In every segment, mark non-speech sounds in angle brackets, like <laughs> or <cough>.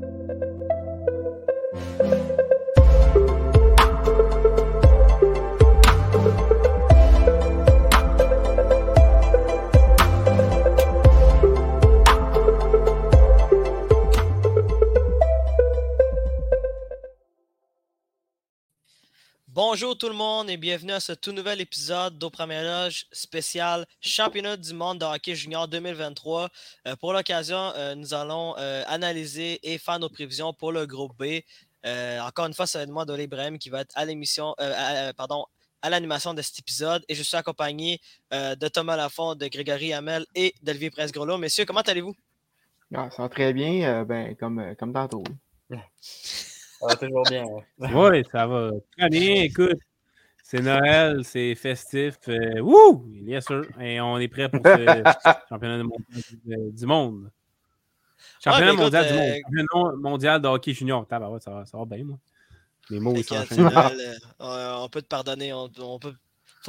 Thank you. Bonjour tout le monde et bienvenue à ce tout nouvel épisode d'Au Premier Loge spécial Championnat du monde de hockey junior 2023. Euh, pour l'occasion, euh, nous allons euh, analyser et faire nos prévisions pour le groupe B. encore une fois, c'est moi, Dolé Ibrahim, qui va être à l'émission, pardon, à l'animation de cet épisode. Et je suis accompagné de Thomas Lafont, de Grégory Hamel et d'Olivier Prince-Groslo. Messieurs, comment allez-vous? Ah, ça va très bien, ben, comme, comme tantôt. <laughs> Ça va toujours bien. Oui, <laughs> ça va très bien. Écoute, c'est Noël, c'est festif. Euh, wouh! Bien sûr. Et on est prêt pour ce <laughs> championnat du monde. Championnat mondial du monde. Championnat mondial de hockey junior. ça, va, ça va bien, moi. Les mots, ils sont euh, On peut te pardonner. On, on peut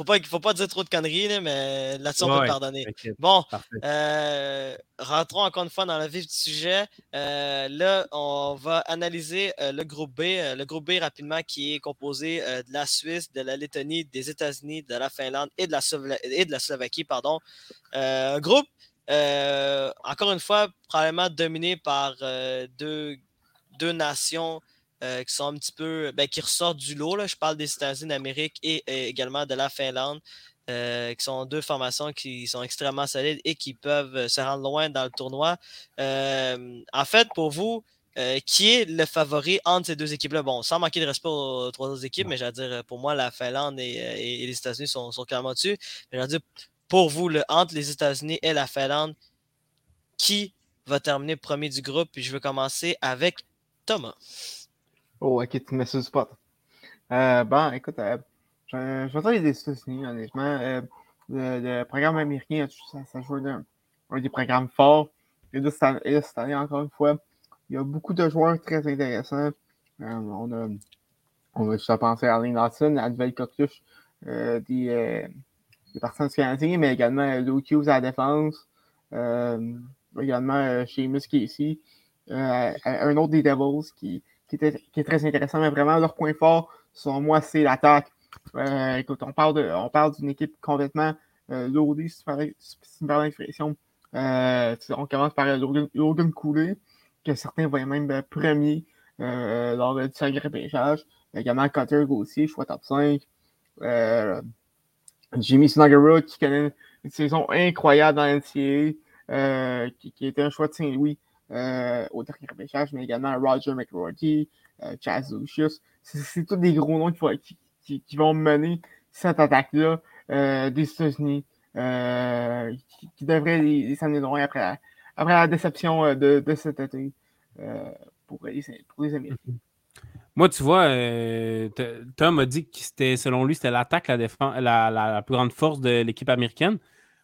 faut pas, faut pas dire trop de conneries, mais là-dessus, on peut pardonner. Bon, euh, rentrons encore une fois dans le vif du sujet. Euh, là, on va analyser euh, le groupe B. le groupe B, rapidement, qui est composé de la Suisse, de la Lettonie, des États-Unis, de la Finlande et de la, et de la Slovaquie. Pardon. un groupe, encore une fois, probablement dominé par deux, deux nations euh, qui sont un petit peu, ben, qui ressortent du lot. Là. Je parle des États-Unis d'Amérique et, également de la Finlande, euh, qui sont deux formations qui sont extrêmement solides et qui peuvent se rendre loin dans le tournoi. Euh, en fait, pour vous, qui est le favori entre ces deux équipes-là? Bon, sans manquer de respect aux trois autres équipes, mais j'allais dire, pour moi, la Finlande et, les États-Unis sont, sont, clairement dessus. Mais j'allais dire, pour vous, le, entre les États-Unis et la Finlande, qui va terminer premier du groupe? Puis je veux commencer avec Thomas. Oh, ok, tu me mets sur. Euh, bon, écoute, euh, je, je, vais dire les États-Unis, honnêtement. Euh, le, programme américain, ça, ça un, des programmes forts. Et de cette, année, encore une fois, il y a beaucoup de joueurs très intéressants. On a, on va juste penser à Alain Dawson, à Nouvelle Coqueluche, des, des partisans canadiens, mais également Luke Hughes à la défense. également Seamus Casey. un autre des Devils qui, qui, est très intéressant, mais vraiment leur point fort, selon moi, c'est l'attaque. Euh, écoute, on parle, de, on parle d'une équipe complètement euh, loadée, si tu parles l'expression. Euh, on commence par Logan, Logan Cooley, que certains voyaient même premier lors du sacré repêchage. Également Cutter Gauthier, choix top 5. Jimmy Snuggerud, qui connaît une saison incroyable dans l'NCA, qui, qui était un choix de Saint-Louis euh, au dernier repêchage, mais également Roger McRorty, euh, Chaz Lucius. C'est tous des gros noms qui, vont mener cette attaque-là euh, des États-Unis, euh, qui, qui, devraient les, s'amener loin après la, après la déception de, de cet été pour, les, Américains. Mm-hmm. Moi, tu vois, Tom a dit que c'était, selon lui, c'était l'attaque, la, la, la, la, plus grande force de l'équipe américaine.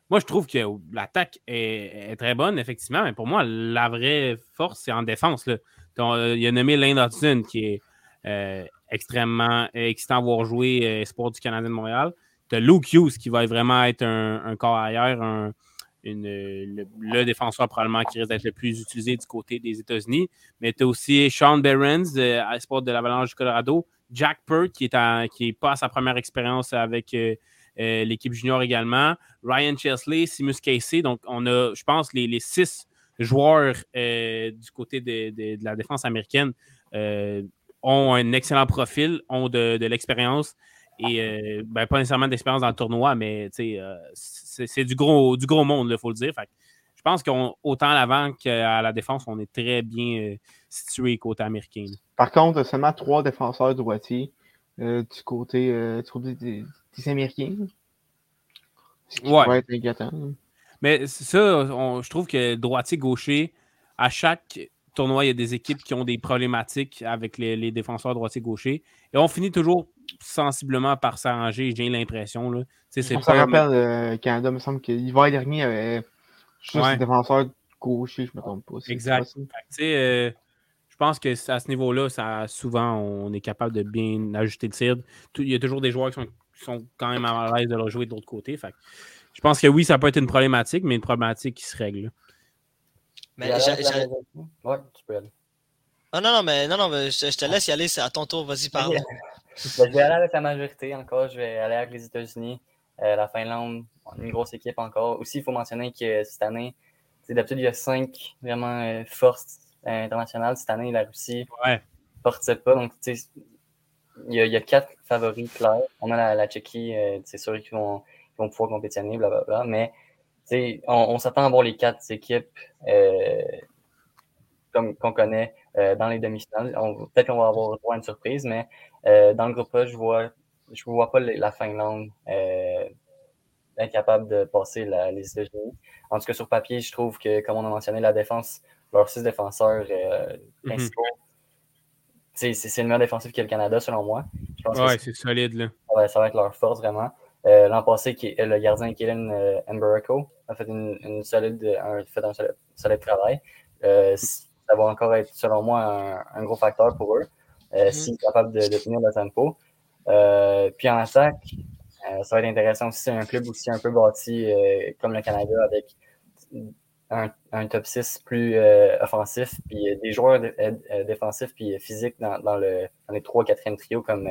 Moi, je trouve que l'attaque est, très bonne, effectivement, mais pour moi, la vraie force, c'est en défense. Là. Euh, il a nommé Lane Hudson, qui est euh, extrêmement excitant à voir jouer euh, Sport du Canadien de Montréal. Tu as Luke Hughes, qui va vraiment être un, corps arrière, un, le, défenseur probablement qui risque d'être le plus utilisé du côté des États-Unis. Mais tu as aussi Sean Behrens, à Sport de l'Avalanche du Colorado. Jack Pert, qui est, qui pas à sa première expérience avec euh, l'équipe junior également, Ryan Chesley, Simus Casey. Donc, on a, je pense, les, six joueurs euh, du côté de, la défense américaine euh, ont un excellent profil, ont de, l'expérience et ben, pas nécessairement d'expérience dans le tournoi, mais c'est du gros, du gros monde, il faut le dire. je pense qu'autant à l'avant qu'à la défense, on est très bien situé côté américain. Par contre, seulement trois défenseurs droitiers du côté, des, des Américains. Ce qui ouais. être inquiétant. Mais ça, je trouve que droitier-gaucher, à chaque tournoi, il y a des équipes qui ont des problématiques avec les, défenseurs droitier-gaucher. Et on finit toujours sensiblement par s'arranger, j'ai l'impression. Là. Ça me rappelle euh, Canada, il me semble que l'hiver dernier, il y avait juste ouais. des défenseurs gauchers, je ne me trompe pas. Exact. Euh, je pense que à ce niveau-là, souvent, on est capable de bien ajuster le tir. Il y a toujours des joueurs qui sont sont quand même à l'aise de le jouer de l'autre côté. Fait je pense que oui, ça peut être une problématique, mais une problématique qui se règle. Mais ouais, tu peux aller. Ah non, non, mais non, non, je, te laisse y aller, c'est à ton tour, vas-y, parle. <laughs> Je vais aller avec la majorité encore, je vais aller avec les États-Unis, euh, la Finlande, une grosse équipe encore. Aussi, il faut mentionner que cette année, d'habitude, il y a cinq vraiment euh, forces internationales. Cette année, la Russie ne participe pas, donc il y, a, il y, a, quatre favoris clairs. On a la, Tchéquie, euh, c'est sûr qu'ils vont, vont, pouvoir compétitionner, blablabla, mais on, on s'attend à voir les quatre équipes comme qu'on connaît euh, dans les demi-finales. Peut-être qu'on va avoir une surprise, mais euh, dans le groupe A, je vois je ne vois pas la Finlande euh, incapable de passer les États-Unis. En tout cas, sur papier, je trouve que, comme on a mentionné, la défense, leurs six défenseurs mm-hmm. principaux, c'est le meilleur défensif que le Canada, selon moi. Oui, c'est solide. Là. ça va être leur force, vraiment. L'an passé, le gardien Kellen euh, a fait, une, solide, un, fait un solide, travail ça va encore être, selon moi, un, gros facteur pour eux, euh, mm-hmm. s'ils sont capables de, tenir le tempo. Euh, puis en attaque, euh, ça va être intéressant aussi, un club aussi un peu bâti comme le Canada avec un, top 6 plus offensif, puis des joueurs défensifs puis physiques dans, le, dans les 3 4e trios comme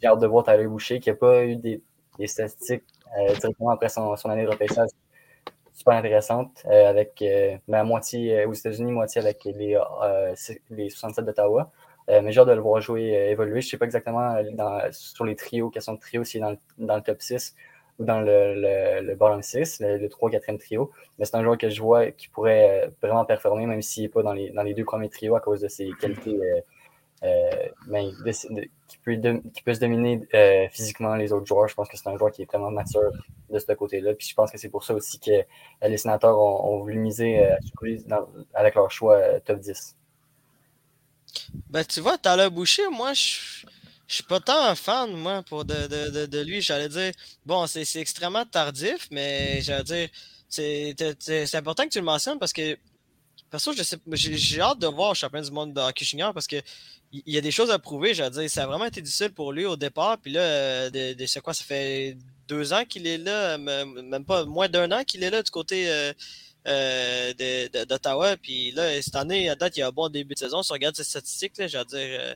j'ai hâte de voir Tyler Boucher qui n'a pas eu des, statistiques directement après son, son année de repêchage super intéressante euh, avec euh, moitié euh, aux États-Unis, moitié avec les, les 67 d'Ottawa. mais j'ai hâte de le voir jouer, évoluer. Je ne sais pas exactement sur les trios, question de trio, s'il est dans dans le, top 6 ou dans le, le, le bottom 6, le, 3-4e trio. Mais c'est un joueur que je vois qui pourrait vraiment performer, même s'il n'est pas dans les, dans les deux premiers trios à cause de ses qualités euh, mais qui, peut qui peut se dominer euh, physiquement les autres joueurs. Je pense que c'est un joueur qui est vraiment mature de ce côté-là. Puis je pense que c'est pour ça aussi que euh, les sénateurs ont, voulu miser avec leur choix top 10. Ben, tu vois, Tyler Boucher, moi, je je suis pas tant un fan, moi, pour de, de, de, lui. J'allais dire, bon, c'est extrêmement tardif, mais j'allais dire, c'est important que tu le mentionnes parce que, perso, j'ai hâte de voir au championnat du monde de junior parce que il y a des choses à prouver. Veux dire, ça a vraiment été difficile pour lui au départ. Puis là, euh, de, quoi, ça fait deux ans qu'il est là, même pas moins d'un an qu'il est là du côté euh, euh, d'Ottawa. Puis là, cette année, à date, il y a un bon début de saison. Si on regarde ses statistiques, là, je veux dire,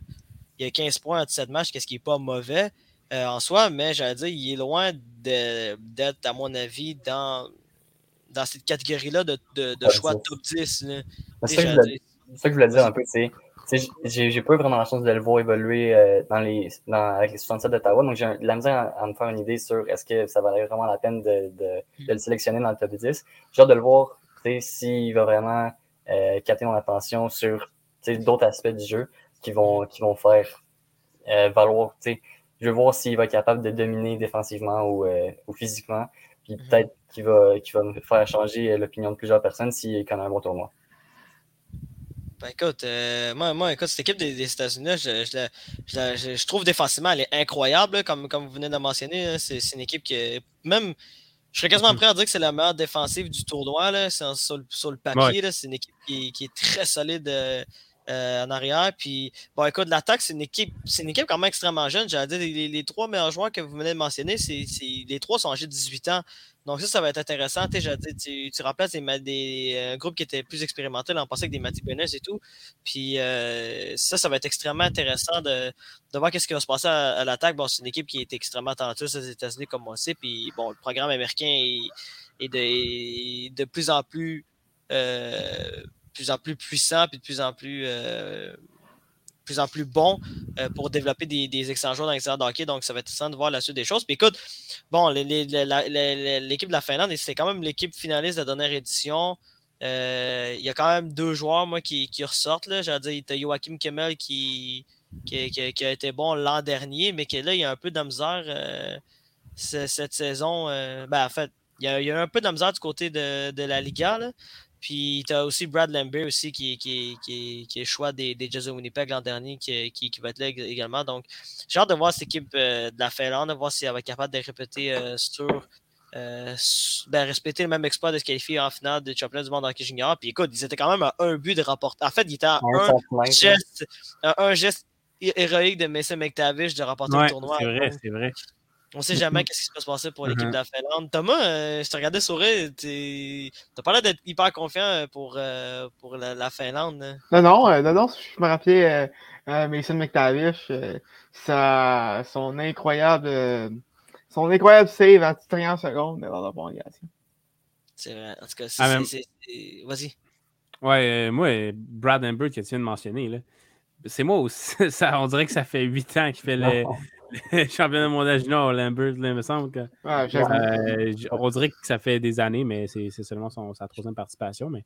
il y a 15 points en 17 matchs, qu'est-ce qui n'est pas mauvais en soi, mais j'allais dire, il est loin d'être, à mon avis, dans, dans cette catégorie-là de, choix top 10. C'est ça, que je voulais dire un peu, c'est j'ai pas eu vraiment la chance de le voir évoluer euh, dans les, dans, avec les 67 d'Ottawa, donc j'ai de la misère à, me faire une idée sur est-ce que ça valait vraiment la peine de, de, de le sélectionner dans le top 10. J'ai hâte de le voir s'il va vraiment euh, capter mon attention sur d'autres aspects du jeu qui vont, qui vont faire euh, valoir. Je veux voir s'il va être capable de dominer défensivement ou, euh, ou physiquement. Puis mm-hmm. peut-être qu'il va, qu'il va me faire changer l'opinion de plusieurs personnes s'il connaît un bon tournoi. Ben écoute, euh, moi, moi, écoute, cette équipe des, États-Unis, je, je, je, trouve défensivement, elle est incroyable, comme, comme vous venez de mentionner. C'est une équipe qui est même. Je serais quasiment prêt à dire que c'est la meilleure défensive du tournoi. Là. Sur, sur, le papier, c'est une équipe qui, qui, est très solide euh, euh, en arrière. Puis, bon, écoute, l'attaque, c'est une équipe, c'est une équipe quand même extrêmement jeune. J'allais dire, les, trois meilleurs joueurs que vous venez de mentionner, c'est, les trois sont âgés de 18 ans. Donc ça, ça va être intéressant. Tu, tu remplaces des, des un groupe qui était plus expérimenté l'an passé avec des Matty Benes et tout. Puis euh, ça, ça va être extrêmement intéressant de, de voir qu'est-ce qui va se passer à, l'attaque. Bon, c'est une équipe qui est extrêmement talentueuse aux États-Unis, comme on sait. Puis bon, le programme américain est, de, de, plus en plus, euh, plus en plus puissant, puis de plus en plus euh, plus en plus bon euh, pour développer des, des joueurs dans de hockey. Donc, ça va être intéressant de voir la suite des choses. Puis écoute, bon, l'équipe de la Finlande, c'était quand même l'équipe finaliste de la dernière édition. Euh, il y a quand même deux joueurs, moi, qui, qui ressortent. J'allais dire, il y a Joachim Kemmel qui, qui, a été bon l'an dernier, mais qui là, il y a un peu de misère cette saison. ben, en fait, il y, a, un peu de misère du côté de, de la Liga. Puis tu as aussi Brad Lambert aussi qui, qui, qui, qui est choix des, des Jazz Winnipeg l'an dernier qui, qui, va être là également. Donc j'ai hâte de voir cette équipe euh, de la Finlande, de voir si elle va être capable de répéter euh, sur euh, ben, respecter le même exploit de se qualifier en finale de championnat du monde hockey junior. Puis écoute, ils étaient quand même à un but de rapporter. En fait, ils étaient à un, geste, un, geste héroïque de Mason McTavish de remporter le tournoi. C'est vrai, c'est vrai. On sait jamais qu'est-ce qui se peut se passer pour l'équipe de la Finlande. Thomas, euh, je te regardais sourire. T'as pas l'air d'être hyper confiant pour, euh, pour la, Finlande. Hein. Non, non, non, non, je me rappelais Mason McTavish, son incroyable son incroyable save à 30 secondes dans la prolongation. C'est vrai. En tout cas, ah, c'est. Vas-y. Ouais, moi, Brad Amber que tu viens de mentionner, c'est moi aussi. <laughs> Ça, on dirait que ça fait 8 ans qu'il fait le, <laughs> championnat mondial junior Lambert, il me semble. Que, euh, on dirait que ça fait des années, mais c'est seulement son, sa troisième participation. Mais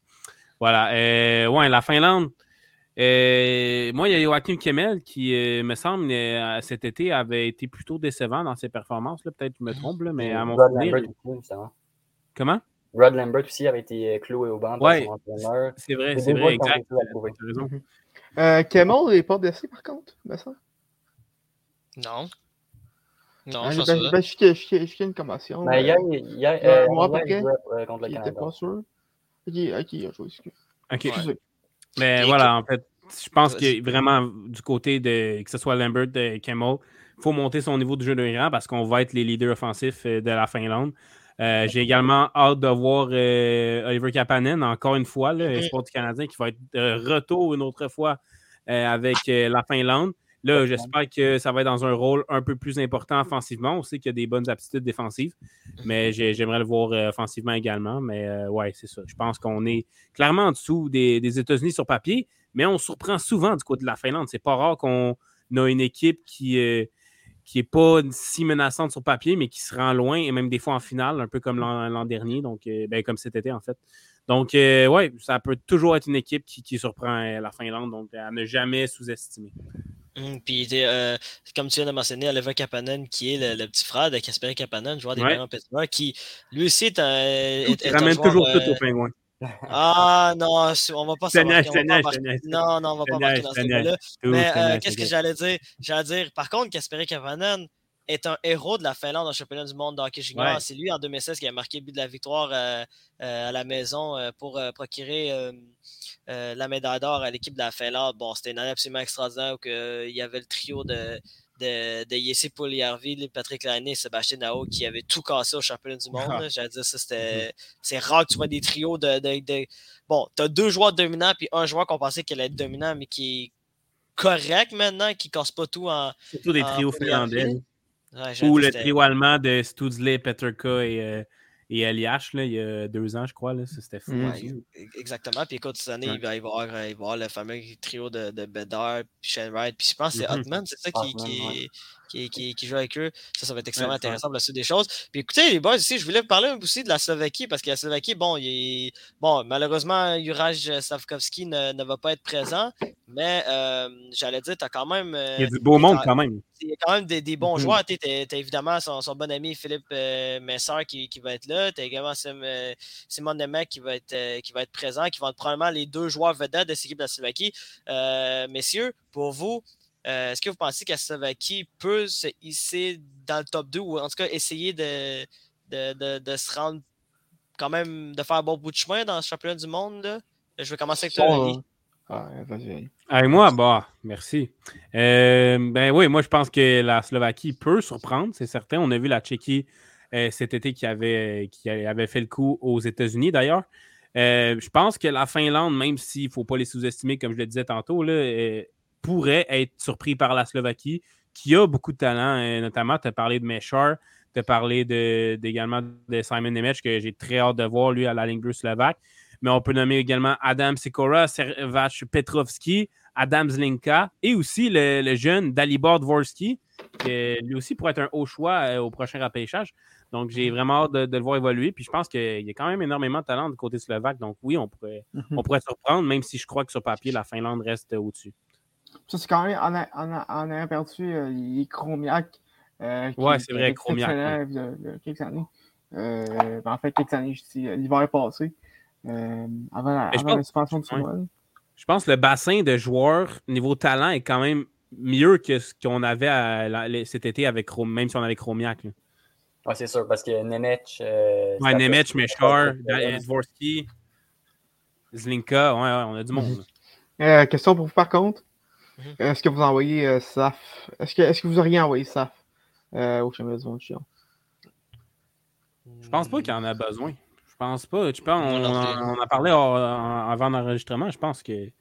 voilà. Euh, ouais, la Finlande. Euh, moi, il y a Joachim Kemmel qui, me semble, cet été avait été plutôt décevant dans ses performances. Peut-être que je me trompe, mais à mon souvenir. Comment? Rod Lambert aussi avait été cloué au banc. Oui, c'est vrai, c'est vrai, exact. Euh, Kemmel n'est pas blessé, par contre, me semble. Non. Non, ah, je pense ben, ben, je suis une commotion. Ben, hier, hier, euh, euh, contre le Canada. pas sûr. Ok, ok, il a joué, Ok. Mais voilà, en fait, je pense que vraiment, du côté de que ce soit Lambert, de Kemmel, il faut monter son niveau de jeu de grand parce qu'on va être les leaders offensifs euh, de la Finlande. Euh, j'ai également hâte de voir euh, Oliver Kapanen, encore une fois, le sport du Canadien, qui va être de retour une autre fois euh, avec la Finlande. Là, j'espère que ça va être dans un rôle un peu plus important offensivement. On sait qu'il y a des bonnes aptitudes défensives, mais j'aimerais le voir offensivement également. Mais ouais, c'est ça. Je pense qu'on est clairement en dessous des, des États-Unis sur papier, mais on surprend souvent du côté de la Finlande. C'est pas rare qu'on a une équipe qui qui n'est pas si menaçante sur papier, mais qui se rend loin et même des fois en finale, un peu comme l'an dernier, donc euh, ben, comme cet été en fait. Donc, euh, oui, ça peut toujours être une équipe qui, surprend euh, la Finlande, donc à ne jamais sous-estimer. Hum, puis, comme tu viens de mentionner, Oliver Kapanen, qui est le, petit frère de Casper Kapanen, joueur des ouais. Pittsburgh, qui lui aussi est un. Est, ramène toujours tout au pingouin. <laughs> Ah non, on va pas savoir. Non, non, on va pas marquer dans ce là Mais euh, qu'est-ce que j'allais dire? J'allais dire, par contre, Kasperi Kavanen est un héros de la Finlande en championnat du monde d'hockey junior. C'est lui en 2016 qui a marqué le but de la victoire euh, euh, à la maison pour procurer la médaille d'or à l'équipe de la Finlande. Bon, c'était une année absolument extraordinaire où il y avait le trio de de, de Yessi Patrick Lainé et Sébastien Nao qui avaient tout cassé au championnat du monde. Ah. J'allais dire, ça, c'était. Mhm. C'est rare que tu vois des trios de. de, Bon, tu as deux joueurs dominants puis un joueur qu'on pensait qu'il allait être dominant, mais qui est correct maintenant, qui casse pas tout en. Surtout des trios finlandais. Ou le trio allemand de Studsley, Peterka et. Euh, et LIH, là, il y a deux ans, je crois. C'était fou. exactement. Puis écoute, cette année, il, va y avoir, il va y avoir le fameux trio de, de Bedard, puis Shane Wright. Puis je pense que c'est mm-hmm. Hotman, c'est ça qui, qui, qui, qui, qui, joue avec eux. Ça, ça va être extrêmement intéressant pour la suite des choses. Puis écoutez, les boys, ici, je voulais vous parler aussi de la Slovaquie, parce que la Slovaquie, bon, il bon malheureusement, Juraj Savkovski ne, ne, va pas être présent, mais euh, j'allais dire, tu as quand même. Euh, il y a du beau monde quand même. Il y a quand même des, des bons mm-hmm. joueurs. Tu as, évidemment son, son, bon ami Philippe euh, Messer qui, qui, va être là. Tu as également Simon Nemec qui va, être, qui va être présent, qui vont être probablement les deux joueurs vedettes de cette équipe de la Slovaquie. messieurs, pour vous, euh, est-ce que vous pensez que la Slovaquie peut se hisser dans le top 2 ou en tout cas essayer de, de, de, se rendre quand même, de faire un bon bout de chemin dans ce championnat du monde? Je vais commencer avec toi, ah, vas-y. Avec moi, bah, merci. Euh, ben oui, moi je pense que la Slovaquie peut surprendre, c'est certain. On a vu la Tchéquie euh, cet été qui avait, qui avait fait le coup aux États-Unis d'ailleurs. je pense que la Finlande, même s'il ne faut pas les sous-estimer, comme je le disais tantôt, là, pourrait être surpris par la Slovaquie, qui a beaucoup de talent. Euh, notamment, tu as parlé de Meshar, tu as parlé de, également de Simon Nemec, que j'ai très hâte de voir, lui, à la ligne bleue slovaque. Mais on peut nommer également Adam Sikora, Servac Petrovski, Adam Zlinka et aussi le, jeune Dalibor Dvorsky, qui lui aussi pourrait être un haut choix euh, au prochain repêchage. Donc, j'ai vraiment hâte de, le voir évoluer. Puis je pense qu'il y a quand même énormément de talent du côté slovaque. Donc, oui, on pourrait, <laughs> on pourrait surprendre, même si je crois que sur papier, la Finlande reste au-dessus. Ça, c'est quand même, on a, on a, aperçu euh, les Chromiak. Euh, ouais, c'est vrai, Chromiak. Il y a quelques années. Euh, ben, en fait, quelques années, je dis euh, l'hiver passé, euh, avant, la, avant l'expansion du tournoi. Je pense que le bassin de joueurs, niveau talent, est quand même mieux que ce qu'on avait à, cet été avec même si on avait Chromiak. Oui, c'est sûr, parce que Nemec. Euh, ouais, Nemec, Meshar, Dvorsky, Zlinka, ouais, ouais, on a du monde. Euh, question pour vous, par contre. Mhm. Est-ce que vous envoyez euh, SAF? Est-ce que, est que, vous auriez envoyé SAF au championnat du monde Je pense pas qu'il en a besoin. Je pense pas. Tu penses, on, on, a parlé avant l'enregistrement. Je pense qu'il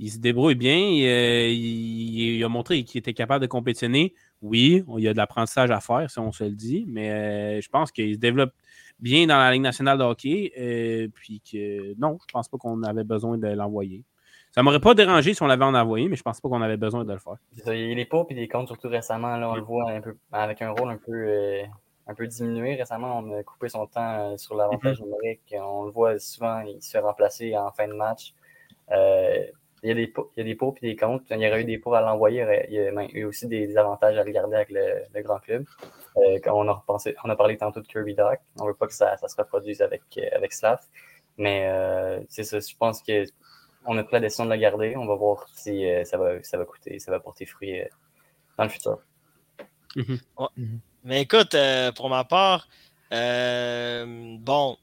se débrouille bien. Il, a montré qu'il était capable de compétitionner. Oui, il y a de l'apprentissage à faire, si on se le dit, mais je pense qu'il se développe bien dans la Ligue nationale de hockey. Euh, puis que non, je pense pas qu'on avait besoin de l'envoyer. Ça m'aurait pas dérangé si on l'avait en envoyé, mais je pense pas qu'on avait besoin de le faire. Il y a les pots et des comptes, surtout récemment, là, on le voit un peu avec un rôle un peu, euh, un peu diminué. Récemment, on a coupé son temps euh, sur l'avantage mhm. numérique. On le voit souvent, il se fait remplacer en fin de match. il y a des pots, il y a des pots et des comptes. Il y aurait eu des pots à l'envoyer. Il, y a eu aussi des, avantages à le garder avec le grand club. Euh, on, a on a parlé tantôt de Kirby Doc. On ne veut pas que ça, se reproduise avec, euh, avec Slav. Mais euh, c'est ça, je pense qu'on a pris la décision de la garder. On va voir si ça, va, ça va coûter, ça va porter fruit dans le futur. Mm-hmm. Mm-hmm. Mais écoute, pour ma part, bon,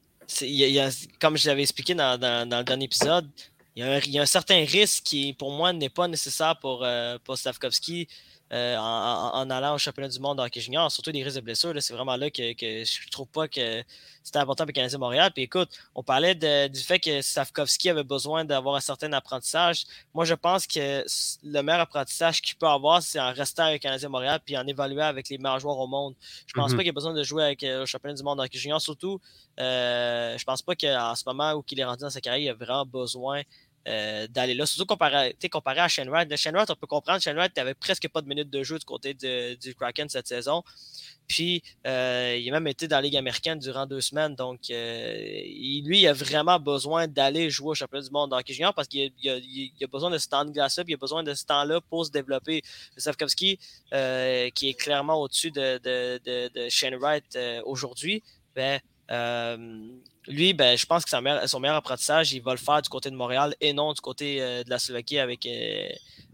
comme je l'avais expliqué dans, le dernier épisode, il y, a un, certain risque qui, pour moi, n'est pas nécessaire pour, pour Stavkovski. Euh, en, allant au championnat du monde en hockey junior, surtout des risques de blessures. C'est vraiment là que, que je trouve pas que c'était important pour le Canadien Montréal. Puis écoute, on parlait du fait que Stavkovski avait besoin d'avoir un certain apprentissage. Moi, je pense que le meilleur apprentissage qu'il peut avoir, c'est en restant avec le Canadien Montréal puis en évaluant avec les meilleurs joueurs au monde. Je pense mm-hmm. pas qu'il ait besoin de jouer avec euh, championnat du monde en hockey junior. Surtout, euh, je pense pas qu'en ce moment où il est rendu dans sa carrière, il a vraiment besoin euh, d'aller là. Surtout comparé, comparé à. Shane Wright, on peut comprendre, Shane Wright n'avait presque pas de minutes de jeu du côté du Kraken cette saison. Puis, euh, il a même été dans la Ligue américaine durant deux semaines. Donc, euh, lui, il a vraiment besoin d'aller jouer au championnat du monde dans hockey junior parce qu'il a, besoin de ce temps de glace-là, il a besoin de ce temps-là pour se développer. Savkovski, qui est clairement au-dessus de, de, de, Wright aujourd'hui, ben, lui, ben, je pense que son meilleur, apprentissage, il va le faire du côté de Montréal et non du côté euh, de la Slovaquie avec, euh,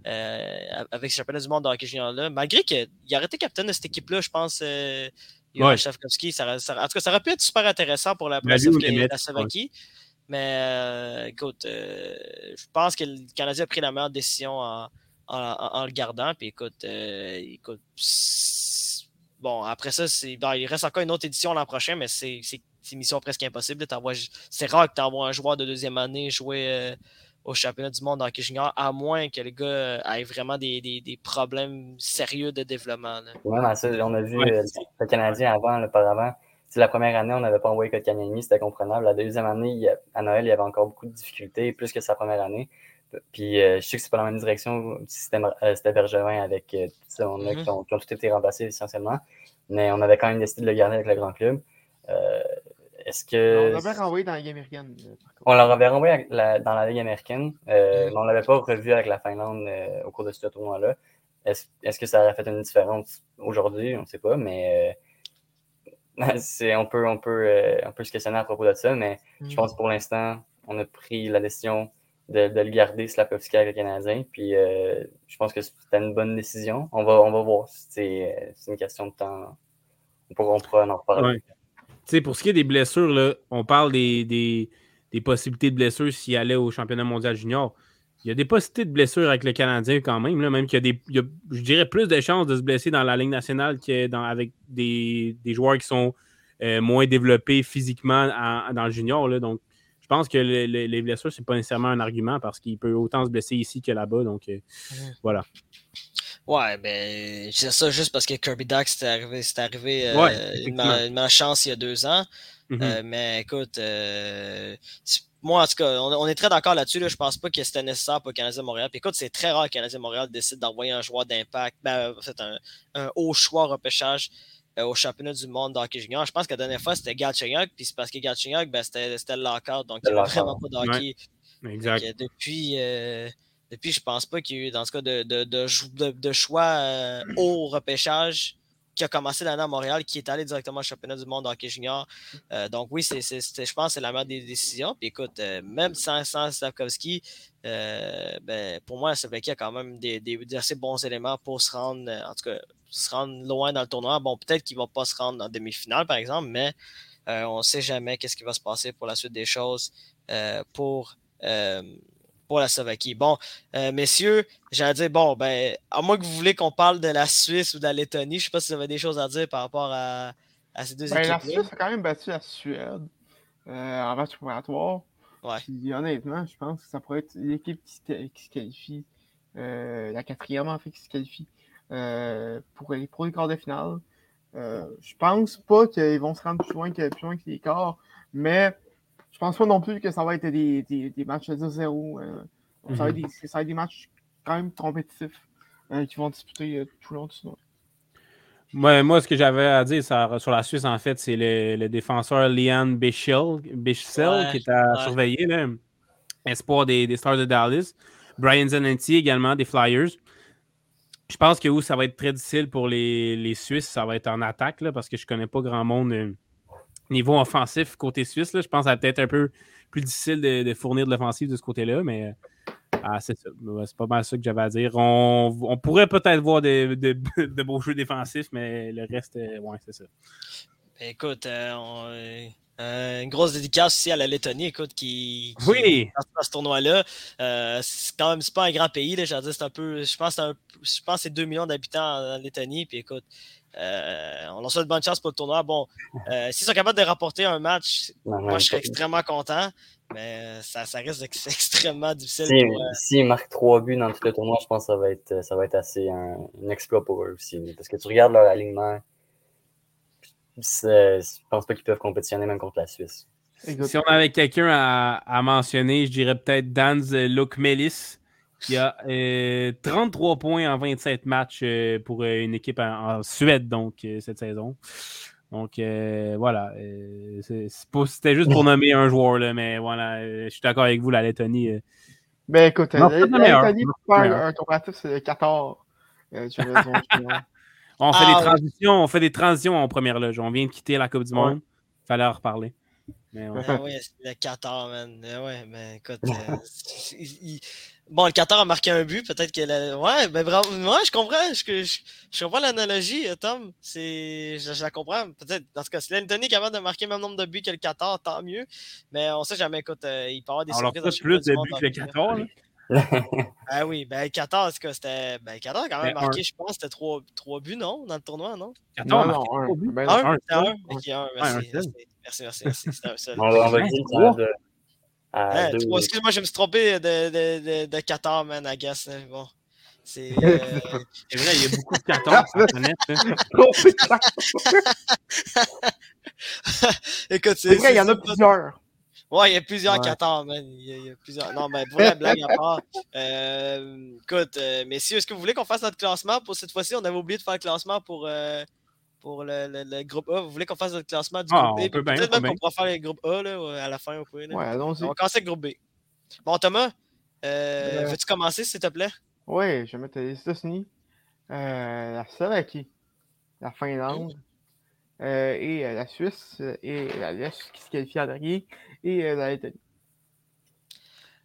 euh, avec ce championnat du monde de hockey junior-là. Malgré qu'il a été capitaine de cette équipe-là, je pense, euh, ouais. ça, en tout cas, ça aurait pu être super intéressant pour la, la, Slovaquie. Mais écoute, je pense que le Canadien a pris la meilleure décision en, en, le gardant. Puis écoute, écoute bon, après ça, il reste encore une autre édition l'an prochain, mais c'est c'est une mission presque impossible. C'est rare que tu envoies un joueur de deuxième année jouer euh, au championnat du monde en junior, à moins que le gars euh, ait vraiment des, des, problèmes sérieux de développement. Oui, on a vu euh, le Canadien avant, auparavant. C'est la première année, on n'avait pas envoyé Kotkaniemi, c'était comprenable. La deuxième année, à Noël, il y avait encore beaucoup de difficultés, plus que sa première année. Puis je sais que c'est pas la même direction, c'était Bergevin avec tout ça, on a, mm-hmm. qui, ont, tout été remplacés essentiellement. Mais on avait quand même décidé de le garder avec le grand club. Est-ce que. On l'avait renvoyé dans la Ligue américaine. Euh, on l'avait renvoyé dans la Ligue américaine, euh, mais on ne l'avait pas revu avec la Finlande euh, au cours de ce tournoi-là. Est-ce que ça aurait fait une différence aujourd'hui? On ne sait pas, mais <laughs> on, peut, on, peut, on peut se questionner à propos de ça, mais je mm. pense que pour l'instant, on a pris la décision de, le garder Slavkovski avec le Canadien. Puis je pense que c'était une bonne décision. On va, on va voir. C'est une question de temps. On pourra, on en reparler pour ce qui est des blessures, là, on parle des, des, possibilités de blessures s'il allait au championnat mondial junior. Il y a des possibilités de blessures avec le Canadien quand même. Là, même qu'il y a des. je dirais, plus de chances de se blesser dans la Ligue nationale qu'avec des, des, joueurs qui sont euh, moins développés physiquement dans le junior. Là, donc, je pense que les blessures, ce n'est pas nécessairement un argument parce qu'il peut autant se blesser ici que là-bas. Donc, euh, voilà. Ouais, ben, c'est ça juste parce que Kirby Duck, c'était arrivé, arrivé euh, une, malchance il y a deux ans. Mm-hmm. Euh, mais écoute, euh, moi, en tout cas, on, est très d'accord là-dessus. Là. Je pense pas que c'était nécessaire pour le Canadien Montréal. Puis écoute, c'est très rare que le Canadien Montréal décide d'envoyer un joueur d'impact, ben, c'est un, un, haut choix repêchage au championnat du monde d'hockey junior. Je pense que la dernière fois, c'était Galchenyuk, puis c'est parce que Galchenyuk, ben, c'était le lockout, donc il n'y avait vraiment pas d'hockey. Exact. depuis, depuis, je pense pas qu'il y ait eu, dans ce cas, de, de, de, choix euh, au repêchage qui a commencé l'année à Montréal, qui est allé directement au championnat du monde hockey junior. Euh, donc oui, c'est, je pense que c'est la meilleure des décisions. Puis écoute, euh, même sans, sans Stavkovski, ben, pour moi, Stavkovski a quand même des, des, assez bons éléments pour se rendre, en tout cas, se rendre loin dans le tournoi. Bon, peut-être qu'il ne va pas se rendre en demi-finale, par exemple, mais on ne sait jamais qu'est-ce qui va se passer pour la suite des choses pour pour la Slovaquie. Bon, messieurs, j'allais dire, bon, ben, à moins que vous voulez qu'on parle de la Suisse ou de la Lettonie, je ne sais pas si vous avez des choses à dire par rapport à, ces deux ben, équipes. La Suisse a quand même battu la Suède en match préparatoire. Ouais. honnêtement, je pense que ça pourrait être l'équipe qui, se qualifie, la quatrième en fait, qui se qualifie pour, les, pour les quarts de finale. Euh, je pense pas qu'ils vont se rendre plus loin que, plus loin que les quarts, mais je pense pas non plus que ça va être des, des, des matchs de 0 euh, ça, va être mhm. des, ça va être des matchs quand même compétitifs euh, qui vont disputer tout le long du Ouais, moi, ce que j'avais à dire sur la Suisse, en fait, c'est le, le, défenseur Lian Bichel, Bichel qui est à surveiller, là, espoir des, des, Stars de Dallas. Brian Zananti également, des Flyers. Je pense que où ça va être très difficile pour les, les Suisses, ça va être en attaque, là, parce que je ne connais pas grand monde euh, niveau offensif côté suisse. Là. Je pense que ça va peut-être un peu plus difficile de, fournir de l'offensive de ce côté-là, mais ah, c'est pas mal ça que j'avais à dire. On, on pourrait peut-être voir de, de, <laughs> beaux jeux défensifs, mais le reste, euh, ouais, c'est ça. Ben, écoute, euh, on, euh, une grosse dédicace aussi à la Lettonie, écoute, qui, qui oui. dans ce tournoi-là. Euh, c'est quand même pas un grand pays, là, c'est un peu. Je pense que c'est 2 millions d'habitants en, Lettonie. Puis écoute, euh, on leur souhaite bonne chance pour le tournoi. Bon, <laughs> s'ils sont capables de rapporter un match, moi je serais extrêmement content. Mais ça, ça risque d'être <laughs> extrêmement difficile. S'ils si, marquent 3 buts dans tout le tournoi, je pense que ça va être, ça va être assez un, un exploit pour eux aussi. Parce que tu regardes leur alignement je pense pas qu'ils peuvent compétitionner même contre la Suisse. Si on avait quelqu'un à, mentionner, je dirais peut-être Dans Lokmelis, qui a 33 euh, points en 27 matchs euh, pour euh, une équipe en, Suède, donc, cette saison. Donc, voilà. C'était juste pour <laughs> nommer un joueur, là, mais voilà, je suis d'accord avec vous, la Lettonie. Ben écoute, la, Lettonie, pour faire un comparatif, c'est 14. tu raison, on fait des ah, transitions, on fait des transitions en première loge. On vient de quitter la Coupe du Monde. Il fallait en reparler. Mais ouais. Ah oui, le Qatar, man. Ah ouais, mais écoute. Euh, <laughs> bon, le Qatar a marqué un but, peut-être que Ouais, mais bravo. Ouais, je comprends. Je, je, comprends l'analogie, euh, Tom. C'est. Je, la comprends. Peut-être. Dans ce cas, si l'Anthony est capable de marquer le même nombre de buts que le Qatar, tant mieux. Mais on sait jamais, écoute, euh, il peut y avoir des Alors, surprises. plus de buts que le Qatar, là. <laughs> ah oui, ben 14, c'était. Ben 14 a quand même ben, marqué, je pense, c'était 3, 3 buts, non, dans le tournoi, non? 14 non, non, un. Ben, un, un. Un, merci. merci, merci, merci, C'était un seul. On va dire de. Excuse-moi, je me suis trompé de, de, de, de 14, man, I guess. Bon. C'est <laughs> euh... il y a beaucoup de 14 sur Internet. Écoute, c'est vrai, il y en a plusieurs. Ouais, il y a plusieurs ouais. man. Il y, a, plusieurs. Non, mais pour la blague à part. <laughs> Euh, écoute, euh, messieurs, est-ce que vous voulez qu'on fasse notre classement? Pour cette fois-ci? On avait oublié de faire le classement pour, euh, pour le, le, groupe A. Vous voulez qu'on fasse notre classement du ah, groupe B? Peut-être même qu'on pourra faire le groupe A là, à la fin. Au point. Ouais, allons-y. On va commencer avec le groupe B. Bon, Thomas, euh, veux-tu commencer, s'il te plaît? Oui, je vais mettre les États-Unis, la Slovaquie, la Finlande. Euh, et euh, la Suisse et la Lèche qui se qualifie en dernier et euh, la Lettonie.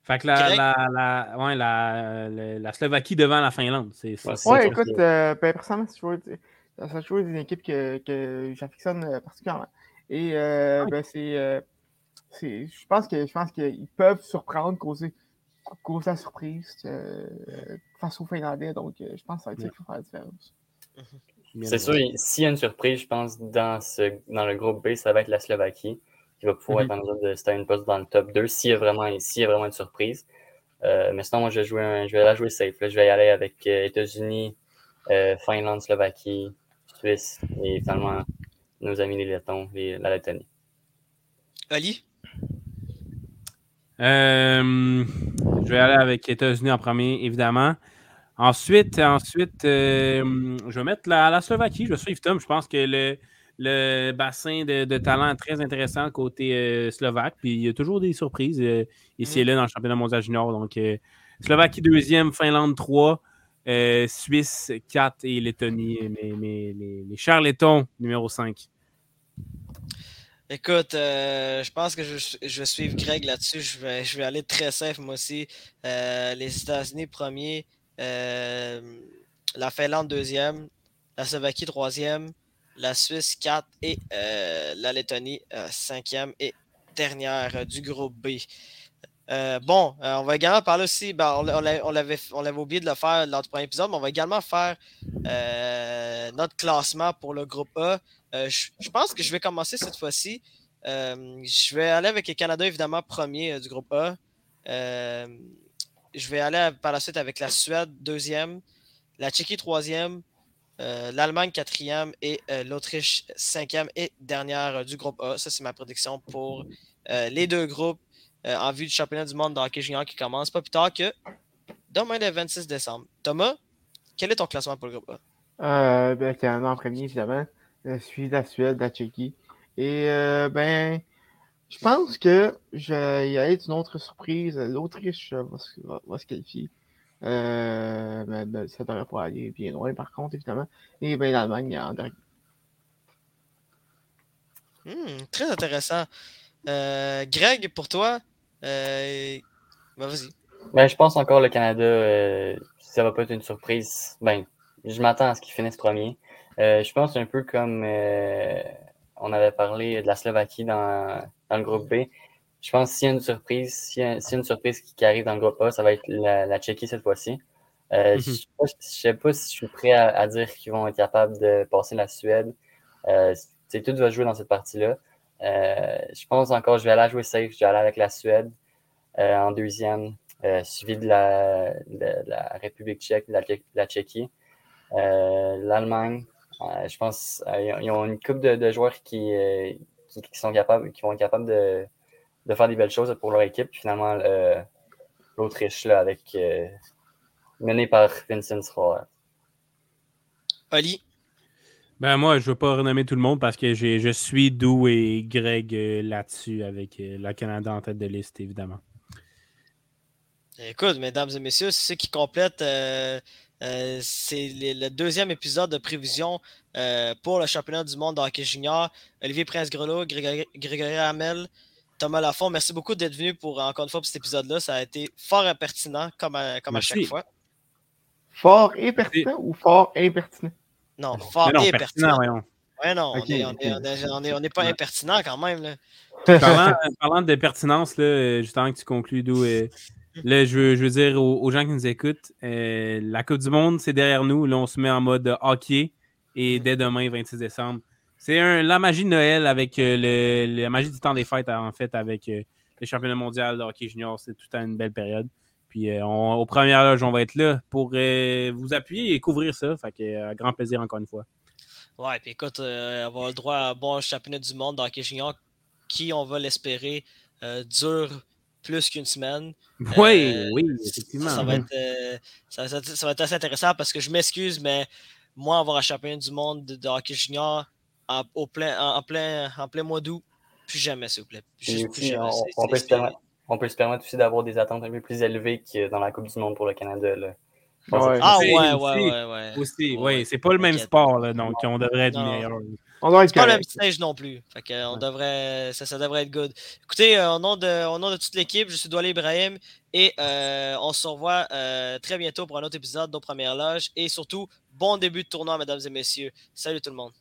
Fait que la, la, la, ouais, la, la, Slovaquie devant la Finlande. C'est, ouais, écoute, ben, personnellement, c'est toujours, une équipe que, que j'affectionne particulièrement. Et ben, c'est, je pense que je pense qu'ils peuvent surprendre, causer, causer la surprise face aux Finlandais. Donc, je pense que ça va être ça qui va faire la différence. C'est sûr, s'il y a une surprise, je pense, dans, ce, dans le groupe B, ça va être la Slovaquie, qui va pouvoir mhm. être en mesure de se une poste dans le top 2 s'il y a vraiment, y a vraiment une surprise. Euh, mais sinon, moi, je vais, jouer je vais la jouer safe. Je vais y aller avec euh, États-Unis, euh, Finlande, Slovaquie, Suisse et finalement nos amis les Lettons, les, la Lettonie. Ali? je vais aller avec États-Unis en premier, évidemment. Ensuite, ensuite euh, je vais mettre la, la, Slovaquie. Je vais suivre Tom. Je pense que le, le bassin de, de, talent très intéressant côté euh, slovaque. Puis il y a toujours des surprises euh, ici et là dans le championnat mondial junior. Donc, Slovaquie deuxième, Finlande 3, Suisse 4 et Lettonie, mes, mes, chers Lettons, numéro 5. Écoute, je pense que je, je, vais suivre Greg là-dessus. Je vais, je vais aller très safe, moi aussi. les États-Unis premiers, euh, la Finlande deuxième, la Slovaquie troisième, la Suisse 4 et euh, la Lettonie 5 euh, cinquième et dernière du groupe B. Euh, bon, euh, on va également parler aussi, ben, on, l'avait, oublié de le faire lors du premier épisode, mais on va également faire euh, notre classement pour le groupe A. je pense que je vais commencer cette fois-ci. je vais aller avec le Canada, évidemment, premier du groupe A. je vais aller par la suite avec la Suède, deuxième, la Tchéquie, troisième, l'Allemagne, quatrième et l'Autriche, cinquième et dernière du groupe A. Ça, c'est ma prédiction pour les deux groupes. Euh, en vue du championnat du monde de hockey junior qui commence pas plus tard que demain le 26 décembre. Thomas, quel est ton classement pour le groupe A? Euh, ben, Canada en premier, évidemment. Je suis la Suède, la Tchéquie. Et euh, ben, je pense que vais y aller d'une autre surprise. L'Autriche va, se qualifier. Euh, mais, ben, ça devrait pas aller bien loin, par contre, évidemment. Et ben, l'Allemagne en dernier. Hmm, très intéressant. Greg, pour toi, euh, ben, vas-y. Ben, je pense encore le Canada, euh, ça va pas être une surprise. Ben, je m'attends à ce qu'ils finissent premier. Euh, je pense un peu comme on avait parlé de la Slovaquie dans, dans le groupe B. Je pense s'il y a une surprise, s'il y, a une surprise qui, arrive dans le groupe A, ça va être la, la Tchéquie cette fois-ci. Je ne mhm. sais, pas si je suis prêt à, dire qu'ils vont être capables de passer la Suède. tout va jouer dans cette partie-là. Euh, je pense encore, je vais aller jouer safe. Je vais aller avec la Suède euh, en deuxième, euh, suivi de la, République tchèque, de la, Tchéquie. L'Allemagne, je pense ils ont une coupe de, joueurs qui, qui, sont capables, qui vont être capables de, faire des belles choses pour leur équipe. finalement, l'Autriche, avec mené par Vincent Schroer. Ali, ben moi, je ne veux pas renommer tout le monde parce que je suis Dou et Greg euh, là-dessus avec euh, la Canada en tête de liste, évidemment. Écoute, mesdames et messieurs, c'est ce qui complète. Euh, c'est le deuxième épisode de prévision pour le championnat du monde de hockey junior. Olivier Prince-Grelot, Grégory, Hamel, Thomas Lafont, merci beaucoup d'être venu pour encore une fois pour cet épisode-là. Ça a été fort impertinent comme à, comme à chaque fois. Fort impertinent ou fort impertinent? Non, fort non, pertinent. Ouais, non, on n'est pas impertinent quand même. Là. Parlant, de pertinence, là, justement que tu conclues d'où. Euh, là, je veux, je veux dire aux, gens qui nous écoutent, euh, la Coupe du Monde, c'est derrière nous. Là, on se met en mode hockey et dès demain, 26 décembre. C'est la magie de Noël avec euh, le, la magie du temps des fêtes, en fait, avec le championnat mondial de hockey junior. C'est tout à une belle période. Puis euh, on, aux premières loges, on va être là pour euh, vous appuyer et couvrir ça. Fait que euh, grand plaisir encore une fois. Ouais, puis écoute, avoir le droit à un bon championnat du monde dans Junior qui, on va l'espérer, dure plus qu'une semaine. <laughs> Oui, oui, effectivement. Ça va, être, ça, va être assez intéressant parce que je m'excuse, mais moi, avoir un championnat du monde de, hockey junior en, au plein, en, plein, en plein mois d'août, plus jamais, s'il vous plaît. on, peut on peut se permettre aussi d'avoir des attentes un peu plus élevées que dans la Coupe du Monde pour le Canada. Là. Ah ouais, ouais, ouais, ouais. Aussi, oui, c'est pas le même sport, là, donc on devrait être meilleur. C'est pas le même stage non plus. Fait on devrait, ça, ça, devrait être good. Écoutez, euh, au, nom de, au nom de toute l'équipe, je suis Douala Ibrahim et euh, on se revoit euh, très bientôt pour un autre épisode de nos premières loges. Et surtout, bon début de tournoi, mesdames et messieurs. Salut tout le monde.